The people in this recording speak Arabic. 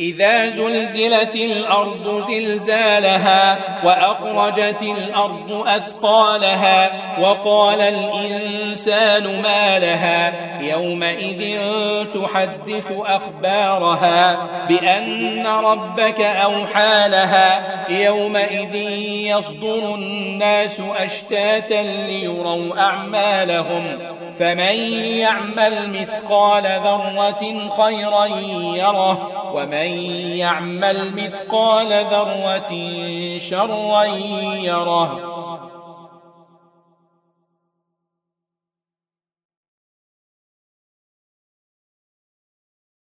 إذا زلزلت الأرض زلزالها وأخرجت الأرض أثقالها وقال الإنسان ما لها يومئذ تحدث أخبارها بأن ربك أوحى لها يومئذ يصدر الناس أشتاتا ليروا أعمالهم فمن يعمل مثقال ذرة خيرا يره ومن يعمل مثقال ذرة شرا يره